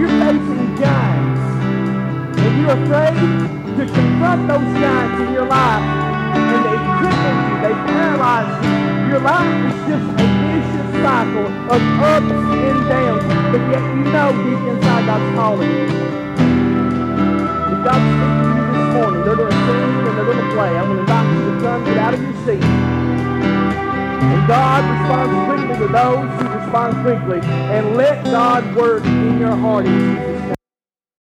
You're facing giants. And you're afraid to confront those giants in your life. And they cripple you, they paralyze you. Your life is just a vicious cycle of ups and downs. But yet you know deep inside God's calling you. If God's speaking to you this morning, they're going to sing and they're going to play. I'm going to invite you to come, get out of your seat. And God responds quickly to those who respond quickly. And let God work in your heart